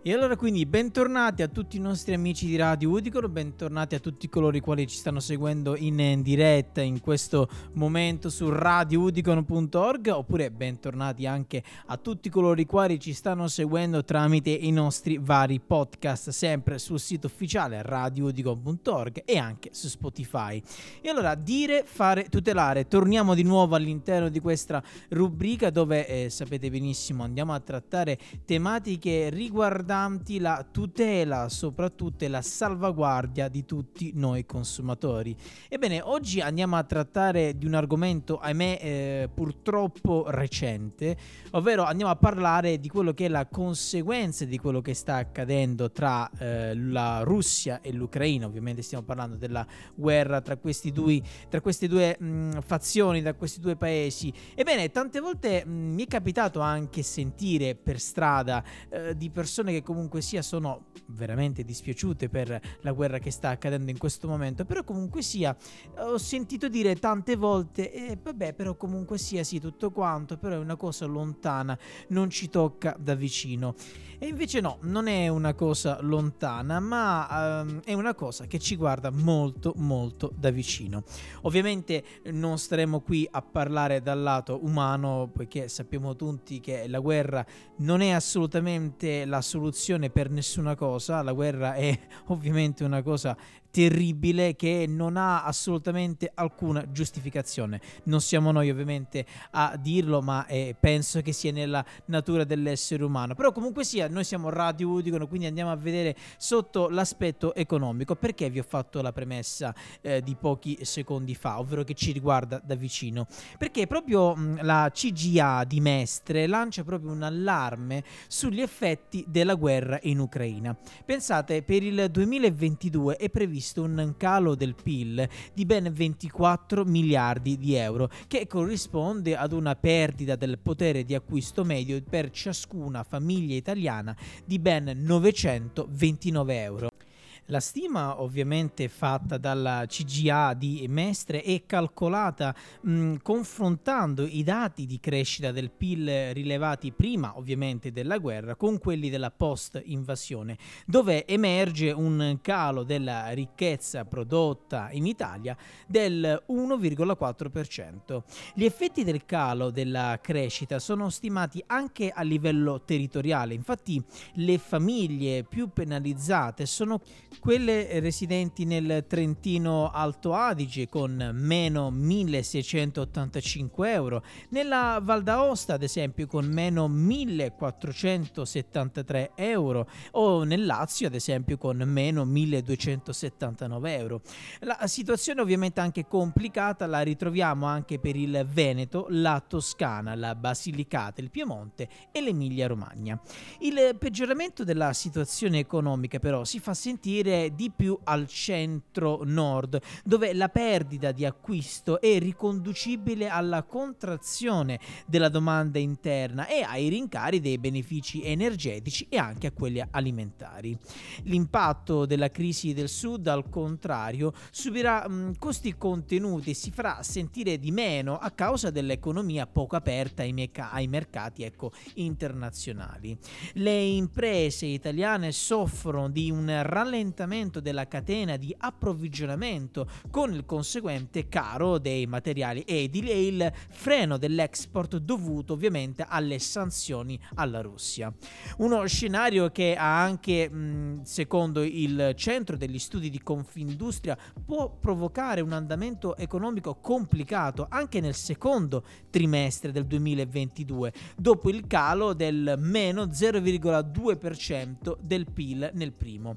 E allora quindi bentornati a tutti i nostri amici di Radio Udicolo, bentornati a tutti coloro i quali ci stanno seguendo in diretta in questo momento su radioudicon.org oppure bentornati anche a tutti coloro i quali ci stanno seguendo tramite i nostri vari podcast sempre sul sito ufficiale radioudicon.org e anche su Spotify. E allora dire, fare, tutelare, torniamo di nuovo all'interno di questa rubrica dove eh, sapete benissimo andiamo a trattare tematiche riguardanti riguardanti la tutela, soprattutto la salvaguardia di tutti noi consumatori. Ebbene, oggi andiamo a trattare di un argomento, ahimè, eh, purtroppo recente, ovvero andiamo a parlare di quello che è la conseguenza di quello che sta accadendo tra eh, la Russia e l'Ucraina. Ovviamente stiamo parlando della guerra tra, due, tra queste due mh, fazioni, tra questi due paesi. Ebbene, tante volte mh, mi è capitato anche sentire per strada eh, di persone che comunque sia sono veramente dispiaciute per la guerra che sta accadendo in questo momento, però comunque sia ho sentito dire tante volte eh, vabbè però comunque sia sì tutto quanto, però è una cosa lontana, non ci tocca da vicino. E invece no, non è una cosa lontana, ma um, è una cosa che ci guarda molto molto da vicino. Ovviamente non staremo qui a parlare dal lato umano, poiché sappiamo tutti che la guerra non è assolutamente la soluzione per nessuna cosa, la guerra è ovviamente una cosa terribile che non ha assolutamente alcuna giustificazione. Non siamo noi ovviamente a dirlo, ma eh, penso che sia nella natura dell'essere umano. Però comunque sia, noi siamo Radio Udicono, quindi andiamo a vedere sotto l'aspetto economico. Perché vi ho fatto la premessa eh, di pochi secondi fa, ovvero che ci riguarda da vicino? Perché proprio mh, la CGA di Mestre lancia proprio un allarme sugli effetti della guerra in Ucraina. Pensate, per il 2022 è previsto visto un calo del PIL di ben 24 miliardi di euro, che corrisponde ad una perdita del potere di acquisto medio per ciascuna famiglia italiana di ben 929 euro. La stima ovviamente fatta dalla CGA di Mestre è calcolata mh, confrontando i dati di crescita del PIL rilevati prima ovviamente della guerra con quelli della post-invasione, dove emerge un calo della ricchezza prodotta in Italia del 1,4%. Gli effetti del calo della crescita sono stimati anche a livello territoriale, infatti le famiglie più penalizzate sono quelle residenti nel Trentino Alto Adige con meno 1685 euro, nella Val d'Aosta ad esempio con meno 1473 euro o nel Lazio ad esempio con meno 1279 euro. La situazione ovviamente anche complicata la ritroviamo anche per il Veneto, la Toscana, la Basilicata, il Piemonte e l'Emilia Romagna. Il peggioramento della situazione economica però si fa sentire dire di più al centro-nord, dove la perdita di acquisto è riconducibile alla contrazione della domanda interna e ai rincari dei benefici energetici e anche a quelli alimentari. L'impatto della crisi del sud, al contrario, subirà mh, costi contenuti e si farà sentire di meno a causa dell'economia poco aperta ai, meca- ai mercati ecco, internazionali. Le imprese italiane soffrono di un rallentamento rallentamento della catena di approvvigionamento con il conseguente caro dei materiali edili e il freno dell'export dovuto ovviamente alle sanzioni alla Russia. Uno scenario che ha anche, secondo il centro degli studi di Confindustria, può provocare un andamento economico complicato anche nel secondo trimestre del 2022, dopo il calo del meno 0,2% del PIL nel primo.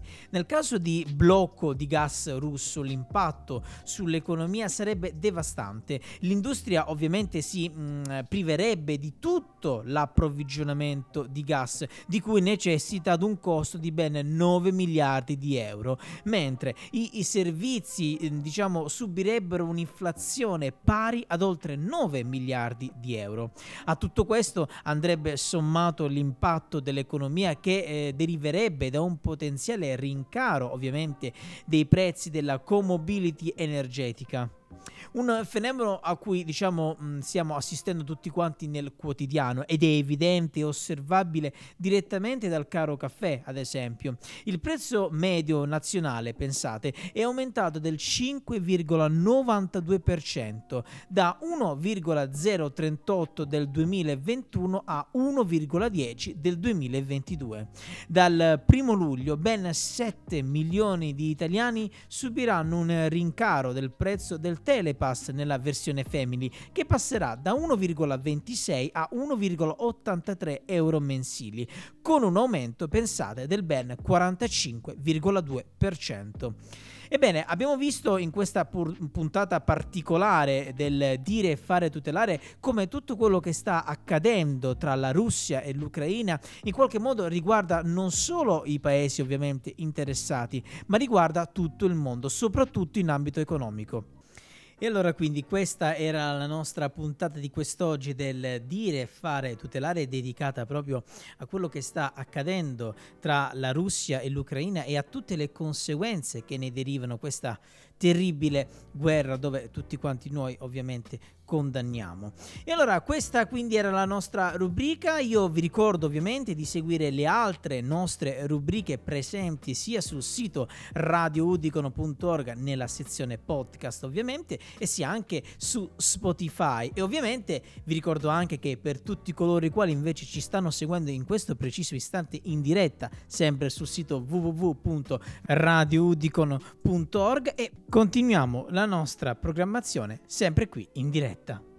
Nel caso di blocco di gas russo l'impatto sull'economia sarebbe devastante. L'industria ovviamente si mh, mm, priverebbe di tutto l'approvvigionamento di gas di cui necessita ad un costo di ben 9 miliardi di euro, mentre i, i servizi diciamo subirebbero un'inflazione pari ad oltre 9 miliardi di euro. A tutto questo andrebbe sommato l'impatto dell'economia che eh, deriverebbe da un potenziale rincaro ovviamente dei prezzi della comobility energetica. Un fenomeno a cui diciamo mh, stiamo assistendo tutti quanti nel quotidiano ed è evidente e osservabile direttamente dal caro caffè, ad esempio. Il prezzo medio nazionale, pensate, è aumentato del 5,92% da 1,038 del 2021 a 1,10 del 2022. Dal 1 luglio ben 7 milioni di italiani subiranno un rincaro del prezzo del Telepass nella versione Family che passerà da 1,26 a 1,83 euro mensili, con un aumento, pensate, del ben 45,2%. Ebbene, abbiamo visto in questa pur- puntata particolare del dire, fare, tutelare come tutto quello che sta accadendo tra la Russia e l'Ucraina in qualche modo riguarda non solo i paesi ovviamente interessati, ma riguarda tutto il mondo, soprattutto in ambito economico. E allora quindi questa era la nostra puntata di quest'oggi del dire, fare, tutelare dedicata proprio a quello che sta accadendo tra la Russia e l'Ucraina e a tutte le conseguenze che ne derivano questa terribile guerra dove tutti quanti noi ovviamente condanniamo. E allora questa quindi era la nostra rubrica, io vi ricordo ovviamente di seguire le altre nostre rubriche presenti sia sul sito radioudicono.org nella sezione podcast ovviamente e sia anche su Spotify e ovviamente vi ricordo anche che per tutti coloro i quali invece ci stanno seguendo in questo preciso istante in diretta sempre sul sito www.radioudicono.org e Continuiamo la nostra programmazione sempre qui in diretta. secta.